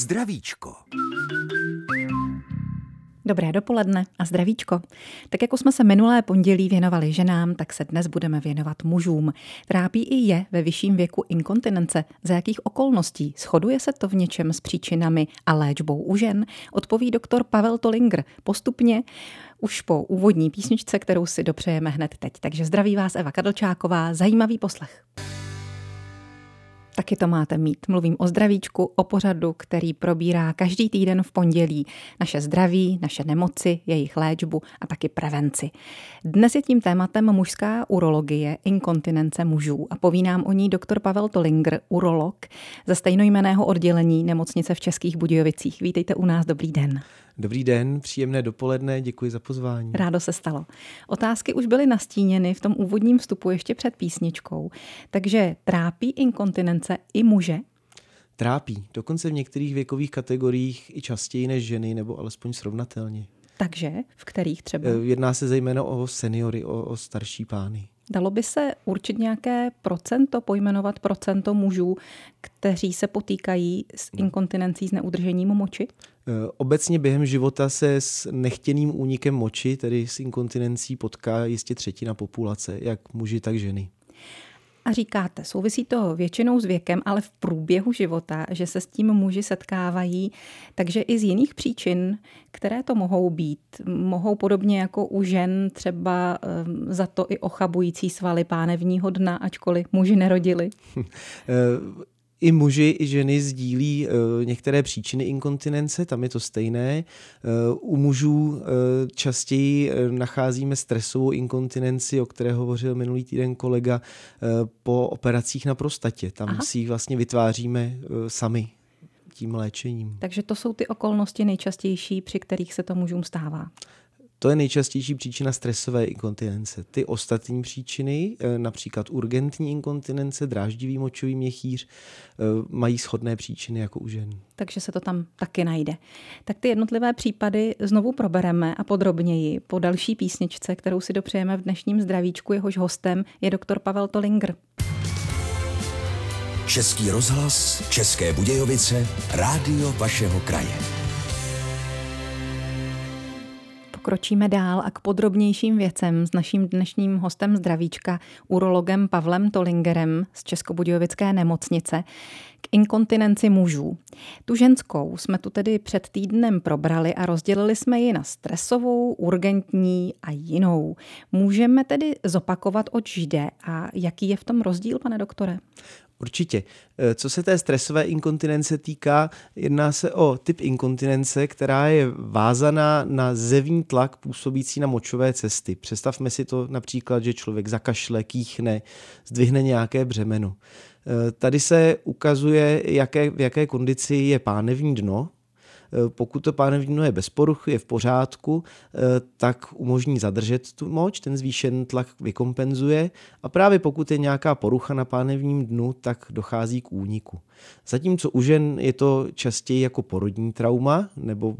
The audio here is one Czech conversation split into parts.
Zdravíčko. Dobré dopoledne a zdravíčko. Tak jako jsme se minulé pondělí věnovali ženám, tak se dnes budeme věnovat mužům. Trápí i je ve vyšším věku inkontinence. Za jakých okolností? Shoduje se to v něčem s příčinami a léčbou u žen? Odpoví doktor Pavel Tolinger postupně už po úvodní písničce, kterou si dopřejeme hned teď. Takže zdraví vás Eva Kadlčáková, zajímavý poslech. Taky to máte mít. Mluvím o zdravíčku, o pořadu, který probírá každý týden v pondělí naše zdraví, naše nemoci, jejich léčbu a taky prevenci. Dnes je tím tématem mužská urologie, inkontinence mužů a poví nám o ní doktor Pavel Tolinger, urolog ze stejnojmeného oddělení nemocnice v Českých Budějovicích. Vítejte u nás, dobrý den. Dobrý den, příjemné dopoledne, děkuji za pozvání. Rádo se stalo. Otázky už byly nastíněny v tom úvodním vstupu ještě před písničkou. Takže trápí inkontinence i muže? Trápí, dokonce v některých věkových kategoriích i častěji než ženy, nebo alespoň srovnatelně. Takže v kterých třeba? Eh, jedná se zejména o seniory, o, o starší pány. Dalo by se určit nějaké procento, pojmenovat procento mužů, kteří se potýkají s inkontinencí, s neudržením moči? Eh, obecně během života se s nechtěným únikem moči, tedy s inkontinencí, potká jistě třetina populace, jak muži, tak ženy. A říkáte, souvisí to většinou s věkem, ale v průběhu života, že se s tím muži setkávají, takže i z jiných příčin, které to mohou být. Mohou podobně jako u žen třeba ehm, za to i ochabující svaly pánevního dna, ačkoliv muži nerodili. Eh, i muži, i ženy sdílí uh, některé příčiny inkontinence, tam je to stejné. Uh, u mužů uh, častěji nacházíme stresovou inkontinenci, o které hovořil minulý týden kolega, po operacích na prostatě. Tam Aha. si ji vlastně vytváříme sami tím léčením. Takže to jsou ty okolnosti nejčastější, při kterých se to mužům stává. To je nejčastější příčina stresové inkontinence. Ty ostatní příčiny, eh, například urgentní inkontinence, dráždivý močový měchýř, eh, mají shodné příčiny jako u žen. Takže se to tam taky najde. Tak ty jednotlivé případy znovu probereme a podrobněji po další písničce, kterou si dopřejeme v dnešním zdravíčku. Jehož hostem je doktor Pavel Tolinger. Český rozhlas, České Budějovice, rádio vašeho kraje. Pokročíme dál a k podrobnějším věcem s naším dnešním hostem zdravíčka, urologem Pavlem Tolingerem z Českobudějovické nemocnice k inkontinenci mužů. Tu ženskou jsme tu tedy před týdnem probrali a rozdělili jsme ji na stresovou, urgentní a jinou. Můžeme tedy zopakovat, oč jde a jaký je v tom rozdíl, pane doktore? Určitě. E, co se té stresové inkontinence týká, jedná se o typ inkontinence, která je vázaná na zevní tlak působící na močové cesty. Představme si to například, že člověk zakašle, kýchne, zdvihne nějaké břemeno. E, tady se ukazuje, jaké, v jaké kondici je pánevní dno, Eh, pokud to pánevní je bez poruch, je v pořádku, eh, tak umožní zadržet tu moč, ten zvýšený tlak vykompenzuje a právě pokud je nějaká porucha na pánevním dnu, tak dochází k úniku. Zatímco u žen je to častěji jako porodní trauma nebo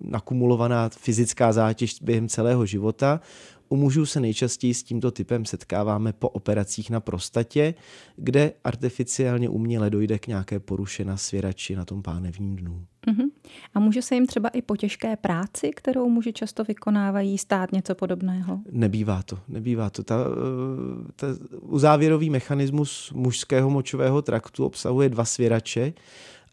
nakumulovaná fyzická zátěž během celého života, u mužů se nejčastěji s tímto typem setkáváme po operacích na prostatě, kde artificiálně uměle dojde k nějaké poruše na svěrači na tom pánevním dnu. Uh-huh. A může se jim třeba i po těžké práci, kterou muži často vykonávají, stát něco podobného? Nebývá to. Nebývá to. Ta, eh, ta uzávěrový mechanismus mužského močového traktu obsahuje dva svěrače,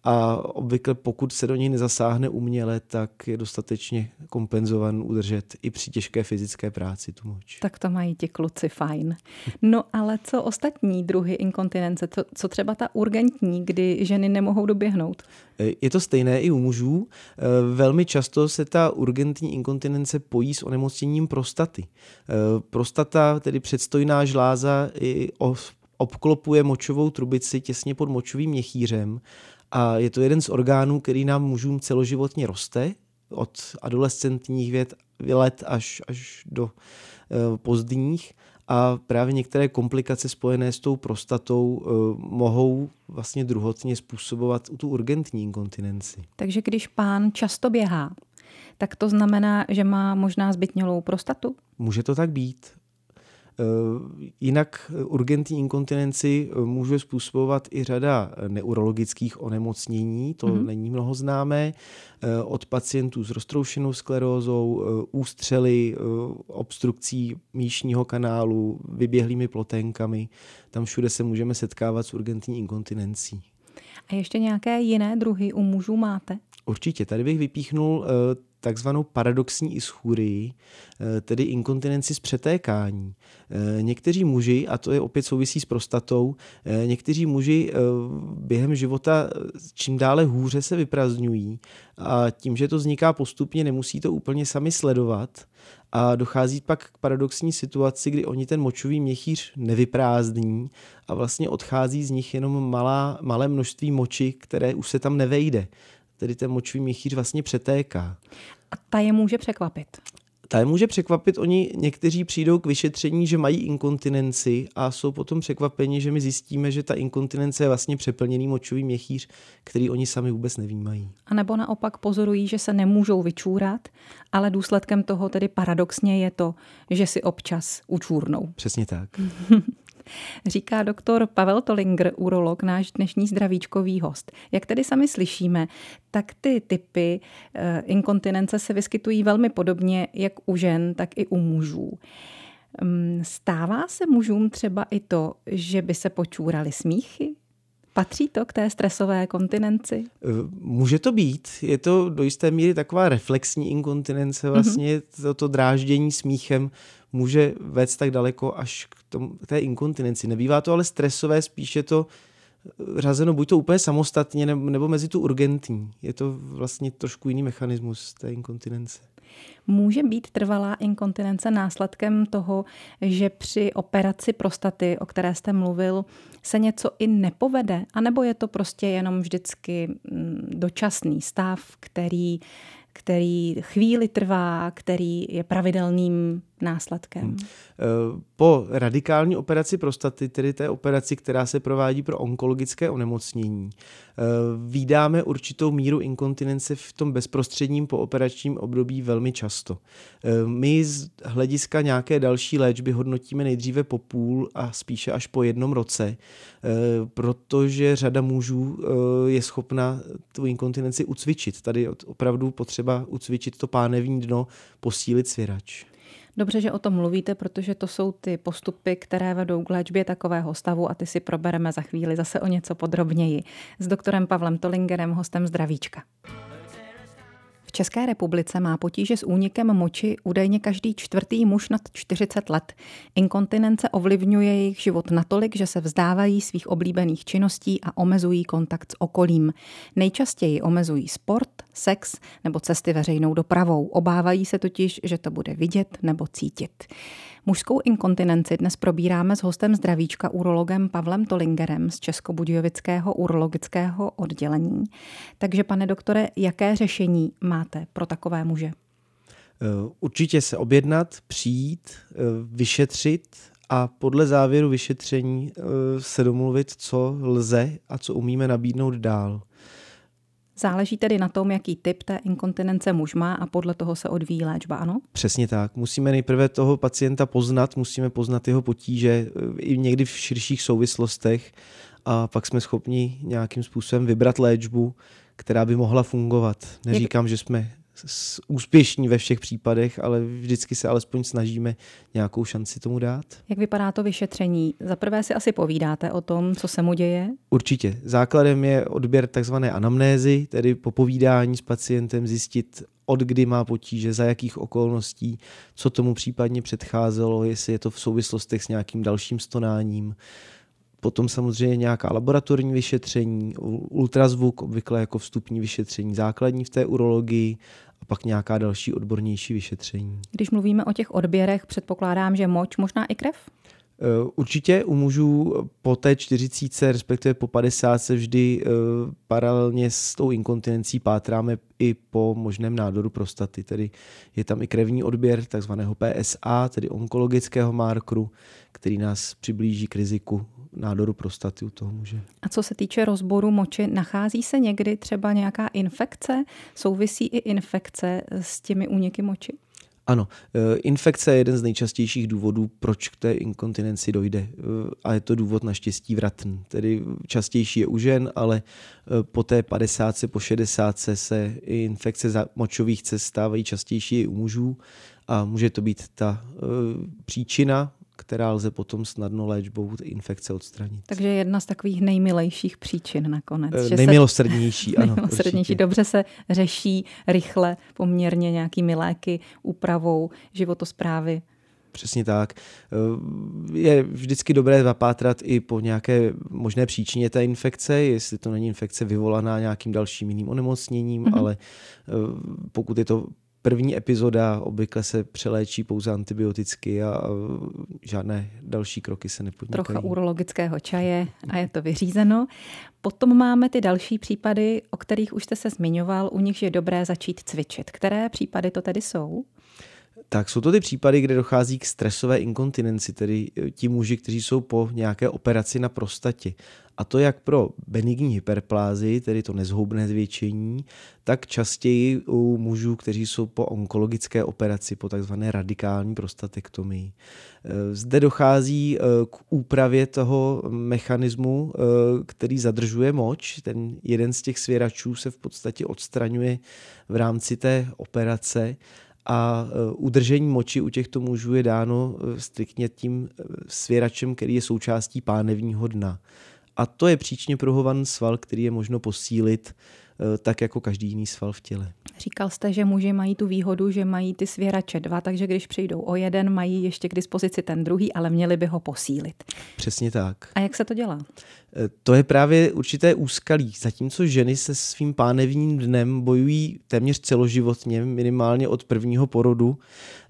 a obvykle pokud se do něj nezasáhne uměle, tak je dostatečně kompenzovan udržet i při těžké fyzické práci tu moč. Tak to mají ti kluci fajn. No ale co ostatní druhy inkontinence? Co, co třeba ta urgentní, kdy ženy nemohou doběhnout? E, je to stejné i u mužů. E, velmi často se ta urgentní inkontinence pojí s onemocněním prostaty. E, prostata, tedy předstojná žláza, obklopuje močovou trubici těsně pod močovým měchýřem a je to jeden z orgánů, který nám mužům celoživotně roste, od adolescentních věd, let až, až do e, pozdních a právě některé komplikace spojené s tou prostatou e, mohou vlastně druhotně způsobovat tu urgentní inkontinenci. Takže když pán často běhá, tak to znamená, že má možná zbytnělou prostatu? Může to tak být. Jinak urgentní inkontinenci může způsobovat i řada neurologických onemocnění, to mm-hmm. není mnoho známé, od pacientů s roztroušenou sklerózou, ústřely, obstrukcí míšního kanálu, vyběhlými ploténkami. Tam všude se můžeme setkávat s urgentní inkontinencí. A ještě nějaké jiné druhy u mužů máte? Určitě. Tady bych vypíchnul takzvanou paradoxní ischůrii, eh, tedy inkontinenci z přetékání. Eh, někteří muži, a to je opět souvisí s prostatou, eh, někteří muži během života čím dále hůře se vyprazňují a tím, že to vzniká postupně, nemusí to úplně sami sledovat a dochází pak k paradoxní situaci, kdy oni ten močový měchýř nevyprázdní a vlastně odchází z nich jenom malá, malé množství moči, které už se tam nevejde tedy ten močový měchýř vlastně přetéká. A ta je může překvapit? Ta je může překvapit, oni někteří přijdou k vyšetření, že mají inkontinenci a jsou potom překvapeni, že my zjistíme, že ta inkontinence je vlastně přeplněný močový měchýř, který oni sami vůbec nevnímají. A nebo naopak pozorují, že se nemůžou vyčůrat, ale důsledkem toho tedy paradoxně je to, že si občas učůrnou. Přesně tak. Říká doktor Pavel Tolinger, urolog, náš dnešní zdravíčkový host. Jak tedy sami slyšíme, tak ty typy eh, inkontinence se vyskytují velmi podobně jak u žen, tak i u mužů. Mm, stává se mužům třeba i to, že by se počúrali smíchy? Patří to k té stresové kontinenci? Eh, může to být. Je to do jisté míry taková reflexní inkontinence, vlastně mm-hmm. to, to dráždění smíchem může vést tak daleko až k, tom, k té inkontinenci. Nebývá to ale stresové, spíše to eh, řazeno buď to úplně samostatně, nebo, nebo mezi tu urgentní. Je to vlastně trošku jiný mechanismus té inkontinence. Může být trvalá inkontinence následkem toho, že při operaci prostaty, o které jste mluvil, se něco i nepovede? A nebo je to prostě jenom vždycky mm, dočasný stav, který který chvíli trvá, který je pravidelným následkem. Hmm. Eh, po radikální operaci prostaty, tedy té operaci, která se provádí pro onkologické onemocnění, eh, vydáme určitou míru inkontinence v tom bezprostředním pooperačním období velmi často. Eh, my z hlediska nějaké další léčby hodnotíme nejdříve po půl a spíše až po jednom roce, protože řada mužů je schopna tu inkontinenci ucvičit. Tady opravdu potřeba ucvičit to pánevní dno, posílit svěrač. Dobře, že o tom mluvíte, protože to jsou ty postupy, které vedou k léčbě takového stavu a ty si probereme za chvíli zase o něco podrobněji s doktorem Pavlem Tolingerem, hostem Zdravíčka. České republice má potíže s únikem moči údajně každý čtvrtý muž nad 40 let. Inkontinence ovlivňuje jejich život natolik, že se vzdávají svých oblíbených činností a omezují kontakt s okolím. Nejčastěji omezují sport, sex nebo cesty veřejnou dopravou. Obávají se totiž, že to bude vidět nebo cítit. Mužskou inkontinenci dnes probíráme s hostem zdravíčka urologem Pavlem Tolingerem z Českobudějovického urologického oddělení. Takže, pane doktore, jaké řešení máte pro takové muže? Eh, určitě se objednat, přijít, eh, vyšetřit a podle závěru vyšetření eh, se domluvit, co lze a co umíme nabídnout dál. Záleží tedy na tom, jaký typ té inkontinence muž má a podle toho se odvíjí léčba, ano? Přesně tak. Musíme nejprve toho pacienta poznat, musíme poznat jeho potíže eh, i někdy v širších souvislostech a pak jsme schopni nějakým způsobem vybrat léčbu, která by mohla fungovat. Neříkám, Jak... že jsme úspěšní ve všech případech, ale vždycky se alespoň snažíme nějakou šanci tomu dát. Jak vypadá to vyšetření? Za prvé si asi povídáte o tom, co se mu děje? Určitě. Základem je odběr takzvané anamnézy, tedy popovídání s pacientem, zjistit, od kdy má potíže, za jakých okolností, co tomu případně předcházelo, jestli je to v souvislostech s nějakým dalším stonáním. Potom samozřejmě nějaká laboratorní vyšetření, ultrazvuk, obvykle jako vstupní vyšetření základní v té urologii a pak nějaká další odbornější vyšetření. Když mluvíme o těch odběrech, předpokládám, že moč, možná i krev? Eh, určitě u mužů po té 40, respektive po 50 se vždy eh, paralelně s tou inkontinencí pátráme i po možném nádoru prostaty, tedy je tam i krevní odběr takzvaného PSA, tedy onkologického markru, který nás přiblíží k riziku nádoru prostaty u toho muže. A co se týče rozboru moči, nachází se někdy třeba nějaká infekce? Souvisí i infekce s těmi úniky moči? Ano, eh, infekce je jeden z nejčastějších důvodů, proč k té inkontinenci dojde. Eh, a je to důvod naštěstí vratný. Tedy častější je u žen, ale eh, po té 50 po 60 se i infekce močových cest stávají častější i u mužů a může to být ta příčina která lze potom snadno léčbou infekce odstranit. Takže jedna z takových nejmilejších příčin nakonec. E, nejmilosrdnější, ano. Nejmilosrdnější, dobře se řeší rychle poměrně nějakými léky, úpravou životosprávy. Přesně tak. Eh, je vždycky dobré zapátrat i po nějaké možné příčině té infekce, jestli to není infekce vyvolaná nějakým dalším jiným onemocněním, mm-hmm. ale eh, pokud je to první epizoda obvykle se přeléčí pouze antibioticky a žádné další kroky se nepodnikají. Trocha urologického čaje a je to vyřízeno. Potom máme ty další případy, o kterých už jste se zmiňoval, u nich je dobré začít cvičit. Které případy to tedy jsou? Tak jsou to ty případy, kde dochází k stresové inkontinenci, tedy eh, ti muži, kteří jsou po nějaké operaci na prostatě. A to jak pro benigní hyperplázi, tedy to nezhoubné zvětšení, tak častěji u mužů, kteří jsou po onkologické operaci, po takzvané radikální prostatektomii. Eh, zde dochází eh, k úpravě toho mechanismu, který zadržuje moč. Ten jeden z těch svěračů se v podstatě odstraňuje v rámci té operace a e, udržení moči u těchto mužů je dáno e, striktně tím e, svěračem, který je součástí pánevního dna. A to je příčně pruhovaný sval, který je možno posílit tak jako každý jiný sval v těle. Říkal jste, že muži mají tu výhodu, že mají ty svěrače dva, takže když přijdou o jeden, mají ještě k dispozici ten druhý, ale měli by ho posílit. Přesně tak. A jak se to dělá? Eh, to je právě určité úskalí. Zatímco ženy se svým pánevním dnem bojují téměř celoživotně, minimálně od prvního porodu,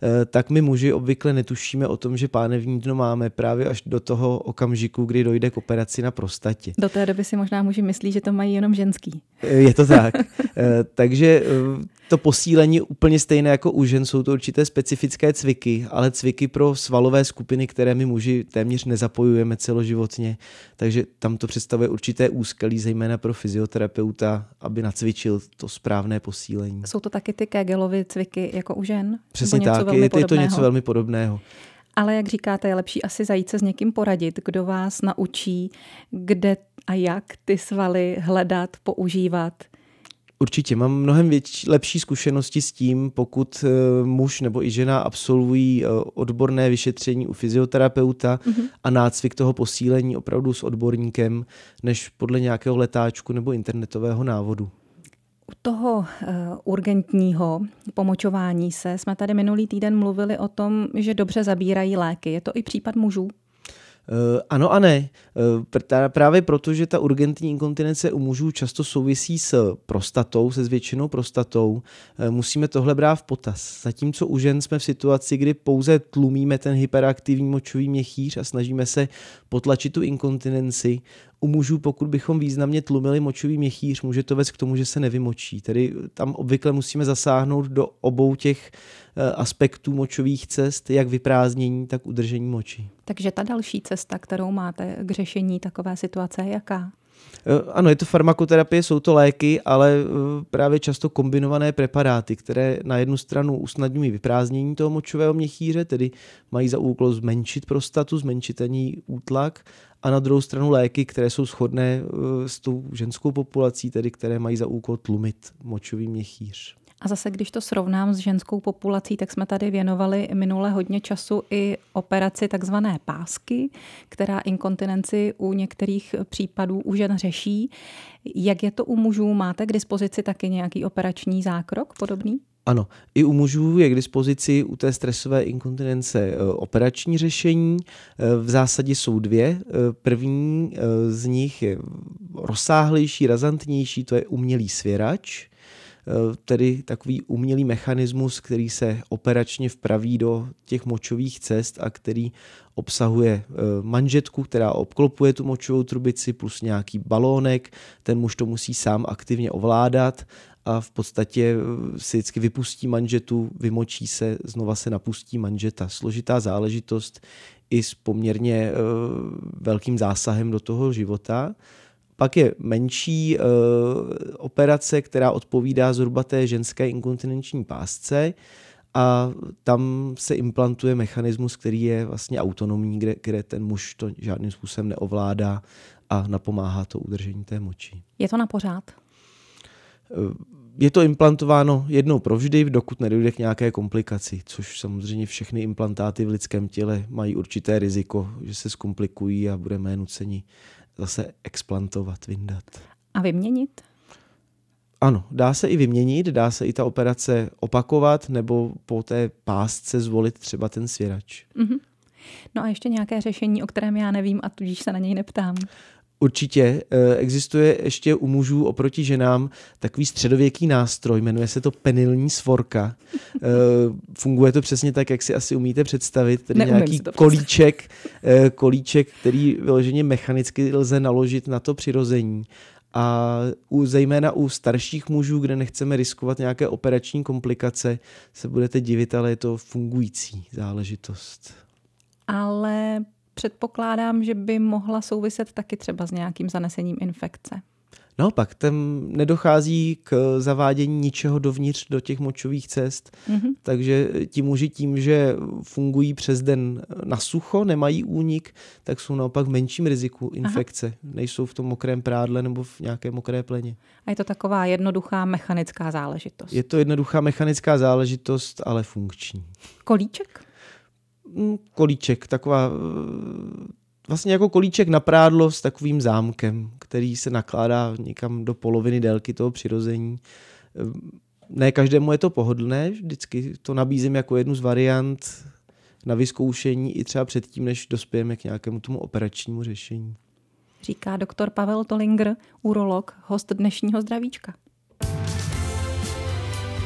eh, tak my muži obvykle netušíme o tom, že pánevní dno máme právě až do toho okamžiku, kdy dojde k operaci na prostatě. Do té doby si možná muži myslí, že to mají jenom ženský. Eh, je to tak. Takže to posílení úplně stejné jako u žen, jsou to určité specifické cviky, ale cviky pro svalové skupiny, které my muži téměř nezapojujeme celoživotně, takže tam to představuje určité úskalí, zejména pro fyzioterapeuta, aby nacvičil to správné posílení. Jsou to taky ty Kegelovy cviky jako u žen? Přesně tak, je, je to něco velmi podobného. Ale jak říkáte, je lepší asi zajít se s někým poradit, kdo vás naučí, kde a jak ty svaly hledat, používat. Určitě, mám mnohem větší, lepší zkušenosti s tím, pokud uh, muž nebo i žena absolvují uh, odborné vyšetření u fyzioterapeuta mm-hmm. a nácvik toho posílení opravdu s odborníkem, než podle nějakého letáčku nebo internetového návodu. U toho uh, urgentního pomočování se jsme tady minulý týden mluvili o tom, že dobře zabírají léky. Je to i případ mužů? Uh, ano a ne. Uh, právě proto, že ta urgentní inkontinence u mužů často souvisí s prostatou, se zvětšenou prostatou, uh, musíme tohle brát v potaz. Zatímco u žen jsme v situaci, kdy pouze tlumíme ten hyperaktivní močový měchýř a snažíme se potlačit tu inkontinenci, u mužů, pokud bychom významně tlumili močový měchýř, může to vést k tomu, že se nevymočí. Tedy tam obvykle musíme zasáhnout do obou těch eh, aspektů močových cest, jak vyprázdnění, tak udržení moči. Takže ta další cesta, kterou máte k řešení takové situace, je jaká? Eh, ano, je to farmakoterapie, jsou to léky, ale eh, právě často kombinované preparáty, které na jednu stranu usnadňují vyprázdnění toho močového měchýře, tedy mají za úkol zmenšit prostatu, zmenšit ten útlak, a na druhou stranu léky, které jsou shodné eh, s tou ženskou populací, tedy které mají za úkol tlumit močový měchýř. A zase, když to srovnám s ženskou populací, tak jsme tady věnovali minule hodně času i operaci takzvané pásky, která inkontinenci u některých případů u žen řeší. Jak je to u mužů? Máte k dispozici taky nějaký operační zákrok podobný? Ano, i u mužů je k dispozici u té stresové inkontinence e, operační řešení. E, v zásadě jsou dvě. E, první z nich je rozsáhlejší, razantnější, to je umělý svěrač, tedy takový umělý mechanismus, který se operačně vpraví do těch močových cest a který obsahuje manžetku, která obklopuje tu močovou trubici plus nějaký balónek. Ten muž to musí sám aktivně ovládat a v podstatě eh, si vždycky vypustí manžetu, vymočí se, znova se napustí manžeta. Složitá záležitost i s poměrně uh, velkým zásahem do toho života. Pak je menší uh, operace, která odpovídá zhruba té ženské inkontinenční pásce a tam se implantuje mechanismus, který je vlastně autonomní, kde, kde ten muž to žádným způsobem neovládá a napomáhá to udržení té moči. Je to na pořád? Je to implantováno jednou provždy, dokud nedojde k nějaké komplikaci, což samozřejmě všechny implantáty v lidském těle mají určité riziko, že se zkomplikují a budeme nuceni zase explantovat, vyndat. A vyměnit? Ano, dá se i vyměnit, dá se i ta operace opakovat nebo po té pásce zvolit třeba ten svěrač. Mm-hmm. No a ještě nějaké řešení, o kterém já nevím a tudíž se na něj neptám. Určitě eh, existuje ještě u mužů oproti ženám takový středověký nástroj, jmenuje se to penilní svorka. Eh, funguje to přesně tak, jak si asi umíte představit, tedy Neumím nějaký kolíček, eh, kolíček, který vyloženě mechanicky lze naložit na to přirození. A u, zejména u starších mužů, kde nechceme riskovat nějaké operační komplikace, se budete divit, ale je to fungující záležitost. Ale předpokládám, že by mohla souviset taky třeba s nějakým zanesením infekce. Naopak, tam nedochází k zavádění ničeho dovnitř do těch močových cest, mm-hmm. takže ti muži tím, že fungují přes den na sucho, nemají únik, tak jsou naopak v menším riziku infekce. Aha. Nejsou v tom mokrém prádle nebo v nějaké mokré pleně. A je to taková jednoduchá mechanická záležitost. Je to jednoduchá mechanická záležitost, ale funkční. Kolíček? Mm, kolíček, taková vlastně jako kolíček na prádlo s takovým zámkem, který se nakládá někam do poloviny délky toho přirození. Ne každému je to pohodlné, vždycky to nabízím jako jednu z variant na vyzkoušení i třeba předtím, než dospějeme k nějakému tomu operačnímu řešení. Říká doktor Pavel Tolinger, urolog, host dnešního zdravíčka.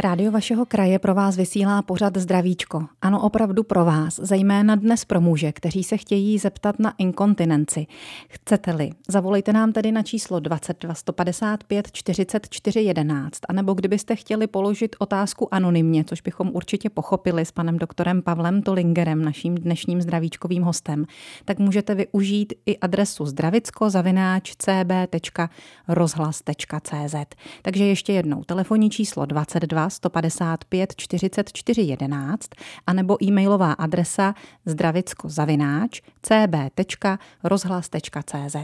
Rádio vašeho kraje pro vás vysílá pořad Zdravíčko. Ano, opravdu pro vás, zejména dnes pro muže, kteří se chtějí zeptat na inkontinenci. Chcete-li, zavolejte nám tedy na číslo 22 155 44 11, anebo kdybyste chtěli položit otázku anonymně, což bychom určitě pochopili s panem doktorem Pavlem Tolingerem, naším dnešním zdravíčkovým hostem, tak můžete využít i adresu zdravicko-cb.rozhlas.cz. Takže ještě jednou, telefonní číslo 22 155 44 11 anebo e-mailová adresa zdravicko-zavináč cb.rozhlas.cz.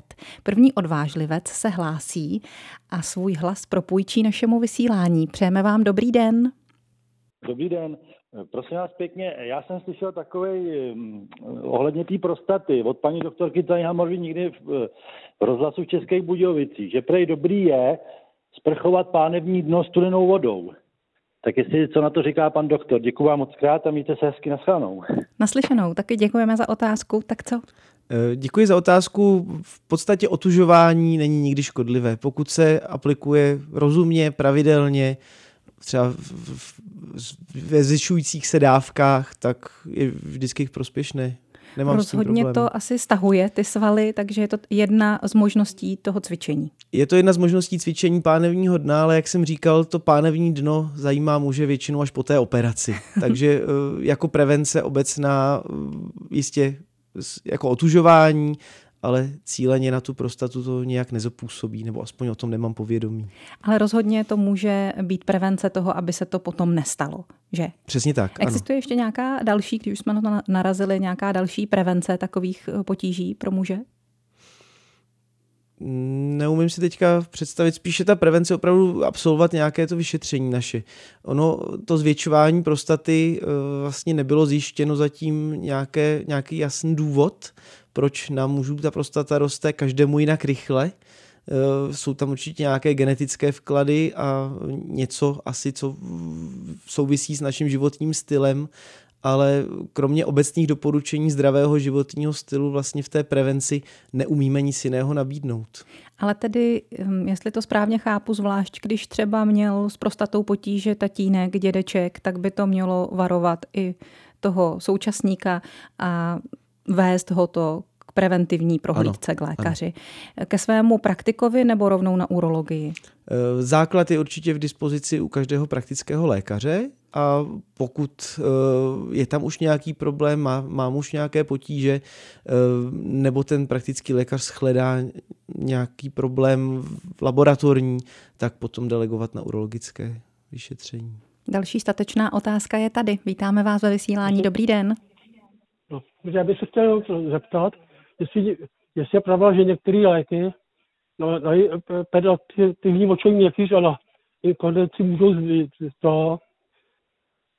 První odvážlivec se hlásí a svůj hlas propůjčí našemu vysílání. Přejeme vám dobrý den. Dobrý den. Prosím vás pěkně, já jsem slyšel takový um, ohledně té prostaty od paní doktorky Tany Hamorový nikdy v, v rozhlasu v Českých Budějovicích, že prej dobrý je sprchovat pánevní dno studenou vodou. Tak jestli co na to říká pan doktor, děkuji vám moc krát a mějte se hezky naschledanou. Naslyšenou, taky děkujeme za otázku. Tak co? Eh, děkuji za otázku. V podstatě otužování není nikdy škodlivé. Pokud se aplikuje rozumně, pravidelně, třeba ve zvyšujících se dávkách, tak je vždycky prospěšné. Nemám Rozhodně to asi stahuje ty svaly, takže je to jedna z možností toho cvičení. Je to jedna z možností cvičení pánevního dna, ale jak jsem říkal, to pánevní dno zajímá muže většinou až po té operaci. takže eh, jako prevence obecná eh, jistě jako otužování, ale cíleně na tu prostatu to nějak nezapůsobí, nebo aspoň o tom nemám povědomí. Ale rozhodně to může být prevence toho, aby se to potom nestalo, že? Přesně tak. Existuje ano. ještě nějaká další, když už jsme na to narazili, nějaká další prevence takových eh, potíží pro muže? Neumím si teďka představit, spíše ta prevence opravdu absolvovat nějaké to vyšetření naše. Ono, to zvětšování prostaty eh, vlastně nebylo zjištěno zatím nějaké, nějaký jasný důvod, proč nám mužů ta prostata roste každému jinak rychle. Eh, jsou tam určitě nějaké genetické vklady a něco asi, co souvisí s naším životním stylem, ale kromě obecných doporučení zdravého životního stylu vlastně v té prevenci neumíme nic jiného nabídnout. Ale tedy, hm, jestli to správně chápu, zvlášť když třeba měl s prostatou potíže tatínek, dědeček, tak by to mělo varovat i toho současníka a vést ho to k preventivní prohlídce ano, k lékaři. Ano. Ke svému praktikovi nebo rovnou na urologii? E, základ je určitě v dispozici u každého praktického lékaře a pokud eh, je tam už nějaký problém, má, mám už nějaké potíže, eh, nebo ten praktický lékař shledá nějaký problém laboratorní, tak potom delegovat na urologické vyšetření. Další statečná otázka je tady. Vítáme vás ve vysílání. Dobrý den. No, já bych se chtěl zeptat, jestli, jestli je pravda, že některé léky no, na pedaktivní močový měchýř a na inkondenci můžou to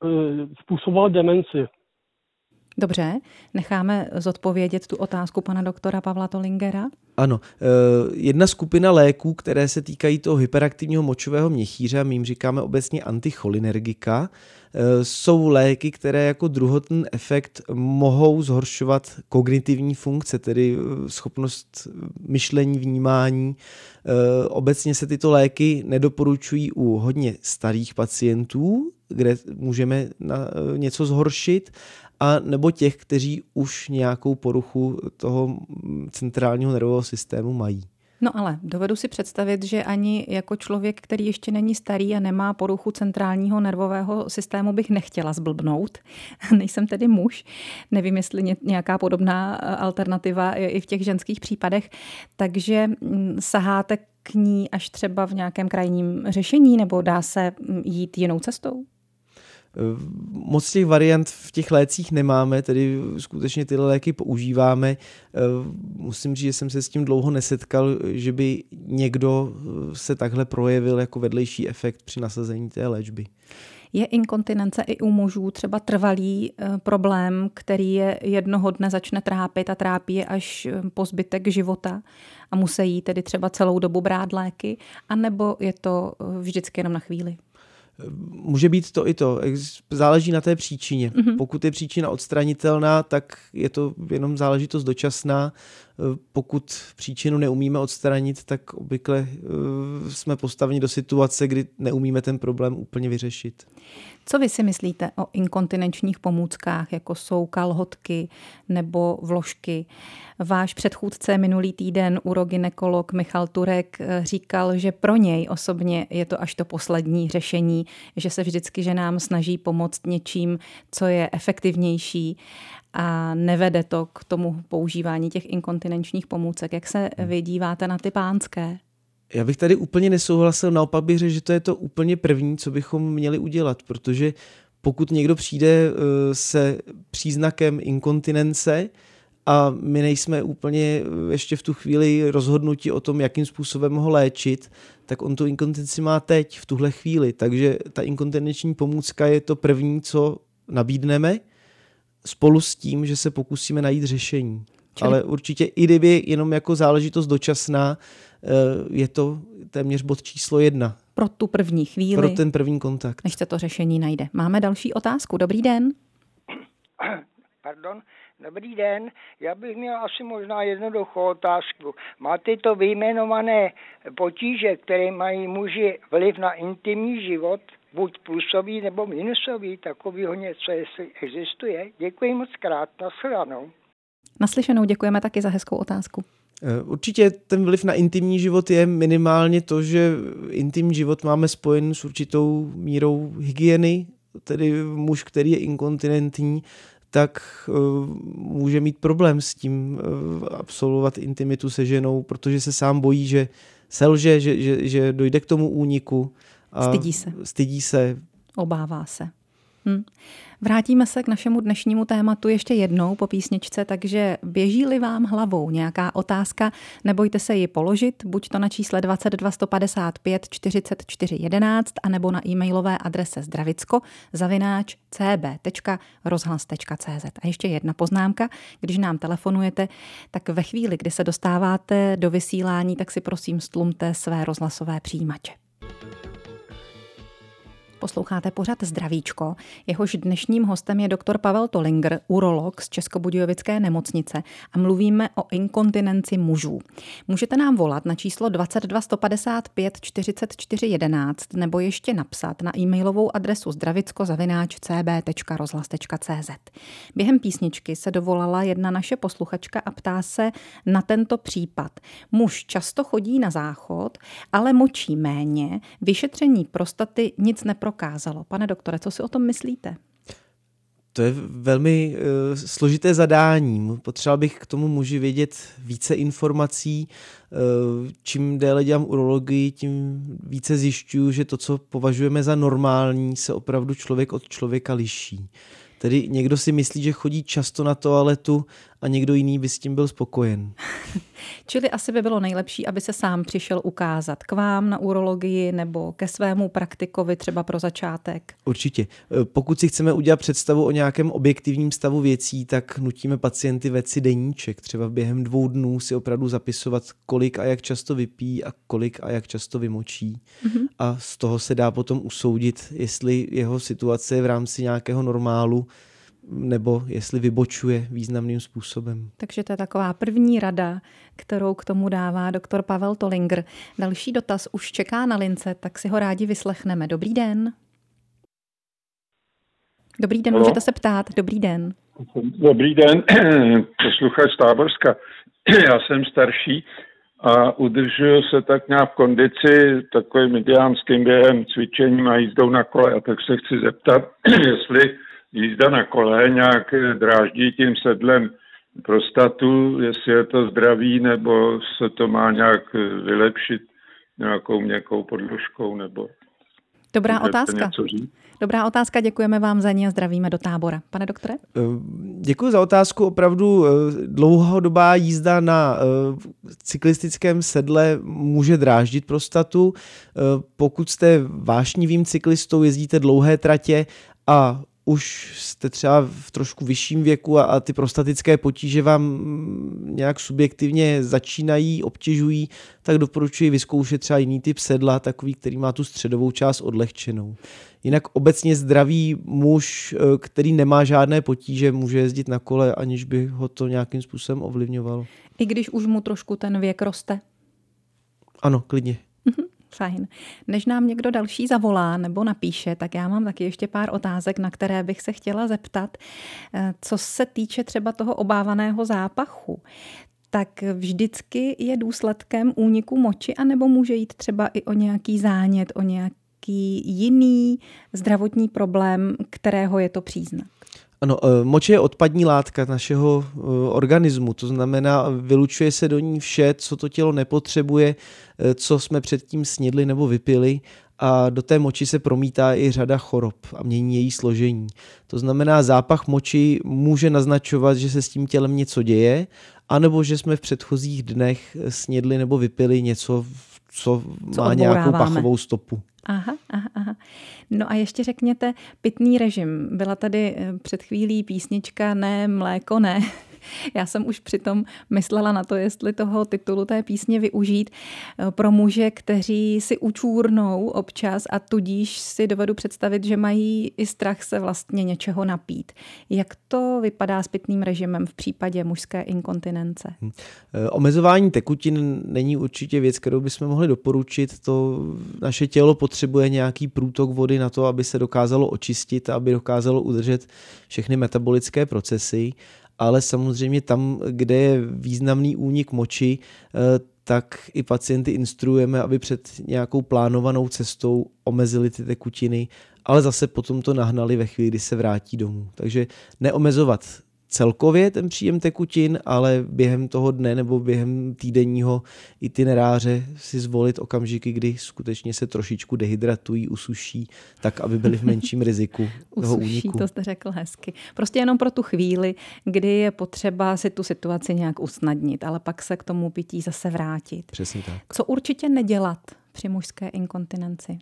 e, způsobovat demenci. Dobře, necháme zodpovědět tu otázku pana doktora Pavla Tolingera. Ano, eh, jedna skupina léků, které se týkají toho hyperaktivního močového měchýře, my jim říkáme obecně anticholinergika, eh, jsou léky, které jako druhotný efekt mohou zhoršovat kognitivní funkce, tedy eh, schopnost myšlení, vnímání. Obecně se tyto léky nedoporučují u hodně starých pacientů, kde můžeme něco zhoršit, a nebo těch, kteří už nějakou poruchu toho centrálního nervového systému mají. No ale dovedu si představit, že ani jako člověk, který ještě není starý a nemá poruchu centrálního nervového systému, bych nechtěla zblbnout. Nejsem tedy muž. Nevím, jestli nějaká podobná eh, alternativa je i v těch ženských případech. Takže mm, saháte k ní až třeba v nějakém krajním řešení, nebo dá se mm, jít jinou cestou? Moc těch variant v těch lécích nemáme, tedy skutečně tyhle léky používáme. Musím říct, že jsem se s tím dlouho nesetkal, že by někdo se takhle projevil jako vedlejší efekt při nasazení té léčby. Je inkontinence i u mužů třeba trvalý eh, problém, který je jednoho dne začne trápit a trápí je až eh, po zbytek života a musí tedy třeba celou dobu brát léky, anebo je to eh, vždycky jenom na chvíli? Může být to i to. Záleží na té příčině. Mm-hmm. Pokud je příčina odstranitelná, tak je to jenom záležitost dočasná. Pokud příčinu neumíme odstranit, tak obvykle eh, jsme postaveni do situace, kdy neumíme ten problém úplně vyřešit. Co vy si myslíte o inkontinenčních pomůckách, jako jsou kalhotky nebo vložky? Váš předchůdce minulý týden, uroginekolog Michal Turek, eh, říkal, že pro něj osobně je to až to poslední řešení, že se vždycky že nám snaží pomoct něčím, co je efektivnější a nevede to k tomu používání těch inkontinenčních pomůcek. Jak se hmm. vy díváte na ty pánské? Já bych tady úplně nesouhlasil, naopak bych řekl, že to je to úplně první, co bychom měli udělat, protože pokud někdo přijde eh, se příznakem inkontinence a my nejsme úplně eh, ještě v tu chvíli rozhodnutí o tom, jakým způsobem ho léčit, tak on tu inkontinenci má teď, v tuhle chvíli. Takže ta inkontinenční pomůcka je to první, co nabídneme, spolu s tím, že se pokusíme najít řešení. Čili... Ale určitě i kdyby jenom jako záležitost dočasná, eh, je to téměř bod číslo jedna. Pro tu první chvíli. Pro ten první kontakt. Než se to řešení najde. Máme další otázku. Dobrý den. Pardon. Dobrý den, já bych měl asi možná jednoduchou otázku. Máte to vyjmenované potíže, které mají muži vliv na intimní život, buď plusový nebo minusový, takovýho něco jestli existuje? Děkuji moc krát, nashledanou. Naslyšenou děkujeme taky za hezkou otázku. Eh, určitě ten vliv na intimní život je minimálně to, že intimní život máme spojen s určitou mírou hygieny, tedy muž, který je inkontinentní, tak uh, může mít problém s tím uh, absolvovat intimitu se ženou, protože se sám bojí, že selže, že, že, že dojde k tomu úniku. Stydí se. Stydí se. Obává se. Hm. Vrátíme se k našemu dnešnímu tématu ještě jednou po písničce, takže běží-li vám hlavou nějaká otázka, nebojte se ji položit, buď to na čísle 22 155 44 11, anebo na e-mailové adrese zdravicko zavináč cb.rozhlas.cz. A ještě jedna poznámka, když nám telefonujete, tak ve chvíli, kdy se dostáváte do vysílání, tak si prosím stlumte své rozhlasové přijímače. Posloucháte pořad Zdravíčko. Jehož dnešním hostem je doktor Pavel Tolinger, urolog z Českobudějovické nemocnice a mluvíme o inkontinenci mužů. Můžete nám volat na číslo 22 155 44 11 nebo ještě napsat na e-mailovou adresu zdravicko-cb.rozhlas.cz. Během písničky se dovolala jedna naše posluchačka a ptá se na tento případ. Muž často chodí na záchod, ale močí méně, vyšetření prostaty nic nepro neprokázalo. Pane doktore, co si o tom myslíte? To je velmi uh, složité zadání. Potřeboval bych k tomu muži vědět více informací. Uh, čím déle dělám urologii, tím více zjišťuju, že to, co považujeme za normální, se opravdu člověk od člověka liší. Tedy někdo si myslí, že chodí často na toaletu a někdo jiný by s tím byl spokojen. Čili asi by bylo nejlepší, aby se sám přišel ukázat k vám na urologii nebo ke svému praktikovi třeba pro začátek. Určitě. E, pokud si chceme udělat představu o nějakém objektivním stavu věcí, tak nutíme pacienty si deníček. Třeba během dvou dnů si opravdu zapisovat, kolik a jak často vypí a kolik a jak často vymočí. Mm-hmm. A z toho se dá potom usoudit, jestli jeho situace je v rámci nějakého normálu nebo jestli vybočuje významným způsobem. Takže to je taková první rada, kterou k tomu dává doktor Pavel Tolinger. Další dotaz už čeká na lince, tak si ho rádi vyslechneme. Dobrý den. Dobrý den, můžete se ptát. Dobrý den. Dobrý den, posluchač Táborska. Já jsem starší a udržuju se tak nějak v kondici takovým ideánským během cvičením a jízdou na kole. A tak se chci zeptat, jestli jízda na kole nějak dráždí tím sedlem prostatu, jestli je to zdravý, nebo se to má nějak vylepšit nějakou měkkou podložkou, nebo... Dobrá otázka. Dobrá otázka, děkujeme vám za ní a zdravíme do tábora. Pane doktore? Eh, děkuji za otázku. Opravdu eh, dlouhodobá jízda na eh, cyklistickém sedle může dráždit prostatu. Pokud jste vášnivým cyklistou, jezdíte dlouhé tratě a už jste třeba v trošku vyšším věku a, a ty prostatické potíže vám nějak subjektivně začínají, obtěžují, tak doporučuji vyzkoušet třeba jiný typ sedla, takový, který má tu středovou část odlehčenou. Jinak obecně zdravý muž, eh, který nemá žádné potíže, může jezdit na kole, aniž by ho to nějakým způsobem ovlivňovalo. I když už mu trošku ten věk roste? Ano, klidně. Fajn. Než nám někdo další zavolá nebo napíše, tak já mám taky ještě pár otázek, na které bych se chtěla zeptat. Eh, co se týče třeba toho obávaného zápachu, tak vždycky je důsledkem úniku moči, anebo může jít třeba i o nějaký zánět, o nějaký jiný zdravotní problém, kterého je to příznak? Ano, eh, moč je odpadní látka našeho eh, organismu, to znamená, vylučuje se do ní vše, co to tělo nepotřebuje, eh, co jsme předtím snědli nebo vypili a do té moči se promítá i řada chorob a mění její složení. To znamená, zápach moči může naznačovat, že se s tím tělem něco děje, anebo že jsme v předchozích dnech snědli nebo vypili něco, co, co má nějakou pachovou stopu. Aha, aha, aha. No a ještě řekněte, pitný režim. Byla tady eh, před chvílí písnička Ne, mléko, ne. Já jsem už přitom myslela na to, jestli toho titulu té písně využít eh, pro muže, kteří si učůrnou občas a tudíž si dovedu představit, že mají i strach se vlastně něčeho napít. Jak to vypadá s pitným režimem v případě mužské inkontinence? Hm. Eh, omezování tekutin není určitě věc, kterou bychom mohli doporučit. To naše tělo potřebuje nějaký průtok vody na to, aby se dokázalo očistit aby dokázalo udržet všechny metabolické procesy ale samozřejmě tam, kde je významný únik moči, eh, tak i pacienty instruujeme, aby před nějakou plánovanou cestou omezili ty tekutiny, ale zase potom to nahnali ve chvíli, kdy se vrátí domů. Takže neomezovat celkově ten příjem tekutin, ale během toho dne nebo během týdenního itineráře si zvolit okamžiky, kdy skutečně se trošičku dehydratují, usuší, tak aby byli v menším riziku toho usuší, úniku. to jste řekl hezky. Prostě jenom pro tu chvíli, kdy je potřeba si tu situaci nějak usnadnit, ale pak se k tomu pití zase vrátit. Přesně tak. Co určitě nedělat při mužské inkontinenci?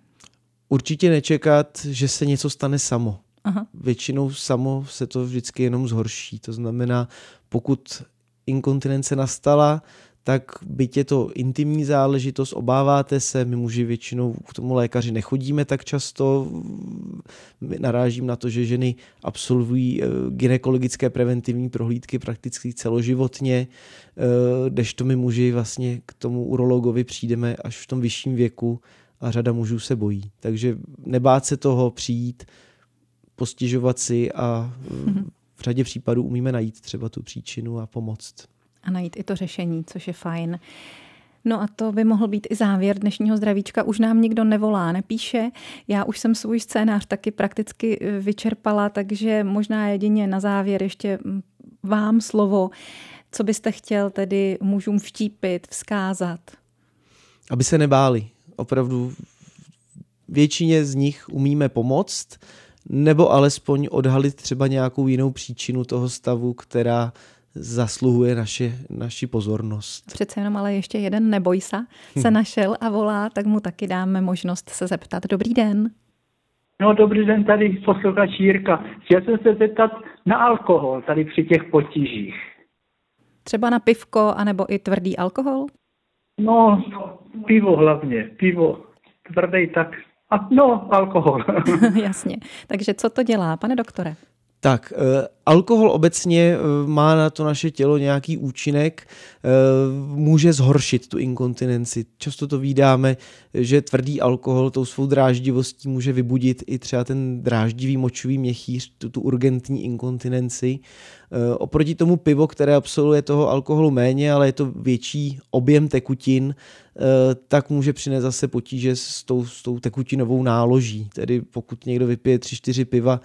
Určitě nečekat, že se něco stane samo. Aha. Většinou samo se to vždycky jenom zhorší. To znamená, pokud inkontinence nastala, tak byť je to intimní záležitost, obáváte se, my muži většinou k tomu lékaři nechodíme tak často, narážím na to, že ženy absolvují eh, ginekologické preventivní prohlídky prakticky celoživotně, eh, kdežto my muži vlastně k tomu urologovi přijdeme až v tom vyšším věku a řada mužů se bojí. Takže nebát se toho přijít, postižovat si a v řadě případů umíme najít třeba tu příčinu a pomoct. A najít i to řešení, což je fajn. No a to by mohl být i závěr dnešního zdravíčka. Už nám nikdo nevolá, nepíše. Já už jsem svůj scénář taky prakticky eh, vyčerpala, takže možná jedině na závěr ještě mm, vám slovo. Co byste chtěl tedy mužům vštípit, vzkázat? Aby se nebáli. Opravdu většině z nich umíme pomoct, nebo alespoň odhalit třeba nějakou jinou příčinu toho stavu, která zasluhuje naše, naši pozornost. Přece jenom ale ještě jeden nebojsa se našel a volá, tak mu taky dáme možnost se zeptat. Dobrý den. No dobrý den, tady posluchač Jirka. Chtěl jsem se zeptat na alkohol tady při těch potížích. Třeba na pivko, anebo i tvrdý alkohol? No, pivo hlavně, pivo. Tvrdý tak. A no, alkohol. Jasně. Takže co to dělá, pane doktore? Tak, eh, alkohol obecně eh, má na to naše tělo nějaký účinek, eh, může zhoršit tu inkontinenci. Často to vídáme, že tvrdý alkohol tou svou dráždivostí může vybudit i třeba ten dráždivý močový měchýř, tu, tu urgentní inkontinenci. Oproti tomu pivo, které absolvuje toho alkoholu méně, ale je to větší objem tekutin, tak může přinést zase potíže s tou, s tou tekutinovou náloží. Tedy pokud někdo vypije 3-4 piva,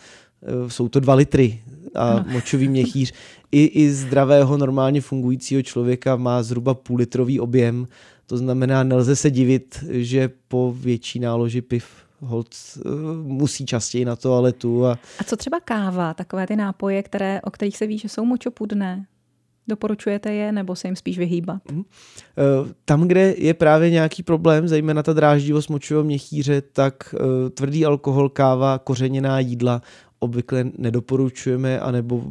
jsou to dva litry a no. močový měchýř i, i zdravého normálně fungujícího člověka má zhruba půl litrový objem. To znamená, nelze se divit, že po větší náloži piv hold eh, musí častěji na toaletu. A... a co třeba káva, takové ty nápoje, které, o kterých se ví, že jsou močopudné? Doporučujete je nebo se jim spíš vyhýbat? Mm. Tam, kde je právě nějaký problém, zejména ta dráždivost močového měchýře, tak tvrdý alkohol, káva, kořeněná jídla obvykle nedoporučujeme, anebo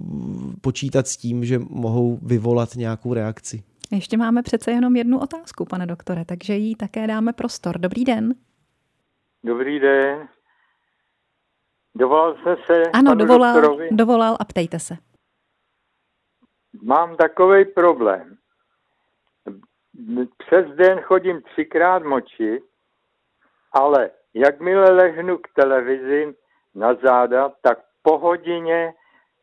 počítat s tím, že mohou vyvolat nějakou reakci. Ještě máme přece jenom jednu otázku, pane doktore, takže jí také dáme prostor. Dobrý den. Dobrý den. Dovolal jsem se. Ano, dovolal, doktorovi. dovolal a ptejte se. Mám takový problém. Přes den chodím třikrát močit, ale jakmile lehnu k televizi, na záda, tak po hodině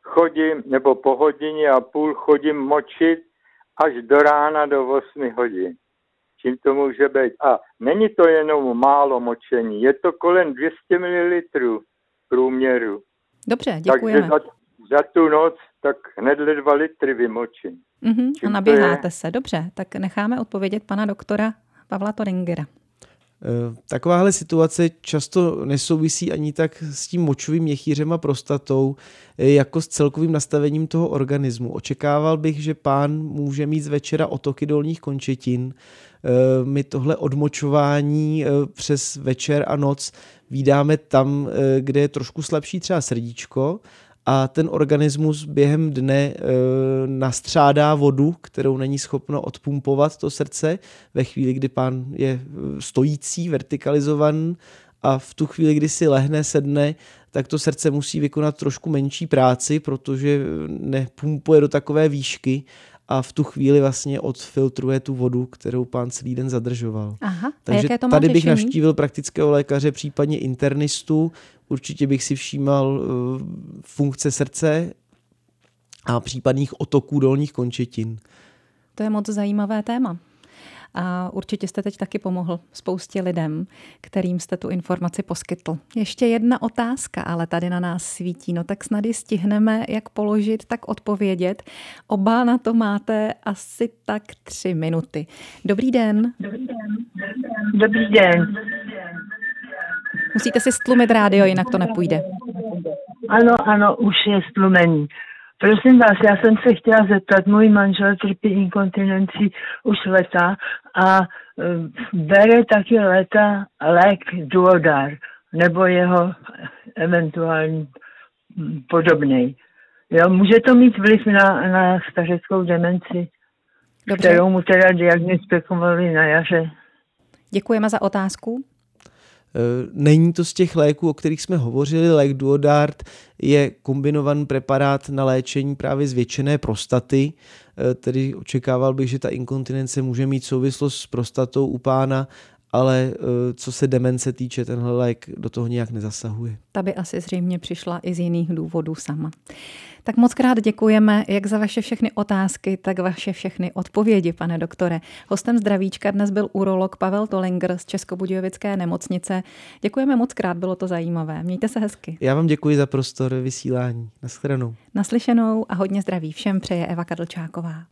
chodím, nebo po hodině a půl chodím močit až do rána do 8 hodin. Čím to může být? A není to jenom málo močení, je to kolem 200 ml průměru. Dobře, děkujeme. Takže za, za tu noc tak hned dva litry vymočím. Uh-huh, a naběháte je... se, dobře, tak necháme odpovědět pana doktora Pavla Toringera. Eh, takováhle situace často nesouvisí ani tak s tím močovým měchýřem a prostatou, eh, jako s celkovým nastavením toho organismu. Očekával bych, že pán může mít z večera otoky dolních končetin. Eh, my tohle odmočování přes večer a noc vídáme tam, kde je trošku slabší třeba srdíčko a ten organismus během dne e, nastřádá vodu, kterou není schopno odpumpovat to srdce ve chvíli, kdy pán je e, stojící, vertikalizovaný a v tu chvíli, kdy si lehne, sedne, tak to srdce musí vykonat trošku menší práci, protože nepumpuje do takové výšky a v tu chvíli vlastně odfiltruje tu vodu, kterou pán celý den zadržoval. Aha, Takže jaké to má tady řešení? bych navštívil praktického lékaře, případně internistu. Určitě bych si všímal uh, funkce srdce a případných otoků dolních končetin. To je moc zajímavé téma. A určitě jste teď taky pomohl spoustě lidem, kterým jste tu informaci poskytl. Ještě jedna otázka, ale tady na nás svítí, no tak snad ji stihneme jak položit, tak odpovědět. Oba na to máte asi tak tři minuty. Dobrý den. Dobrý den. Dobrý den. Musíte si stlumit rádio, jinak to nepůjde. Ano, ano, už je stlumený. Prosím vás, já jsem se chtěla zeptat, můj manžel trpí inkontinencí už leta a e, bere taky leta lék Duodar nebo jeho eventuální podobný. Jo, může to mít vliv na, na stařeckou demenci, Dobře. kterou mu teda diagnostikovali na jaře. Děkujeme za otázku. Eh, není to z těch léků, o kterých jsme hovořili. Lék Duodart je kombinovaný preparát na léčení právě zvětšené prostaty, eh, tedy očekával bych, že ta inkontinence může mít souvislost s prostatou u pána, ale eh, co se demence týče, tenhle lék do toho nějak nezasahuje. Ta by asi zřejmě přišla i z jiných důvodů sama. Tak moc krát děkujeme jak za vaše všechny otázky, tak vaše všechny odpovědi, pane doktore. Hostem zdravíčka dnes byl urolog Pavel Tolinger z Českobudějovické nemocnice. Děkujeme moc krát, bylo to zajímavé. Mějte se hezky. Já vám děkuji za prostor vysílání. Naschledanou. Naslyšenou a hodně zdraví všem přeje Eva Kadlčáková.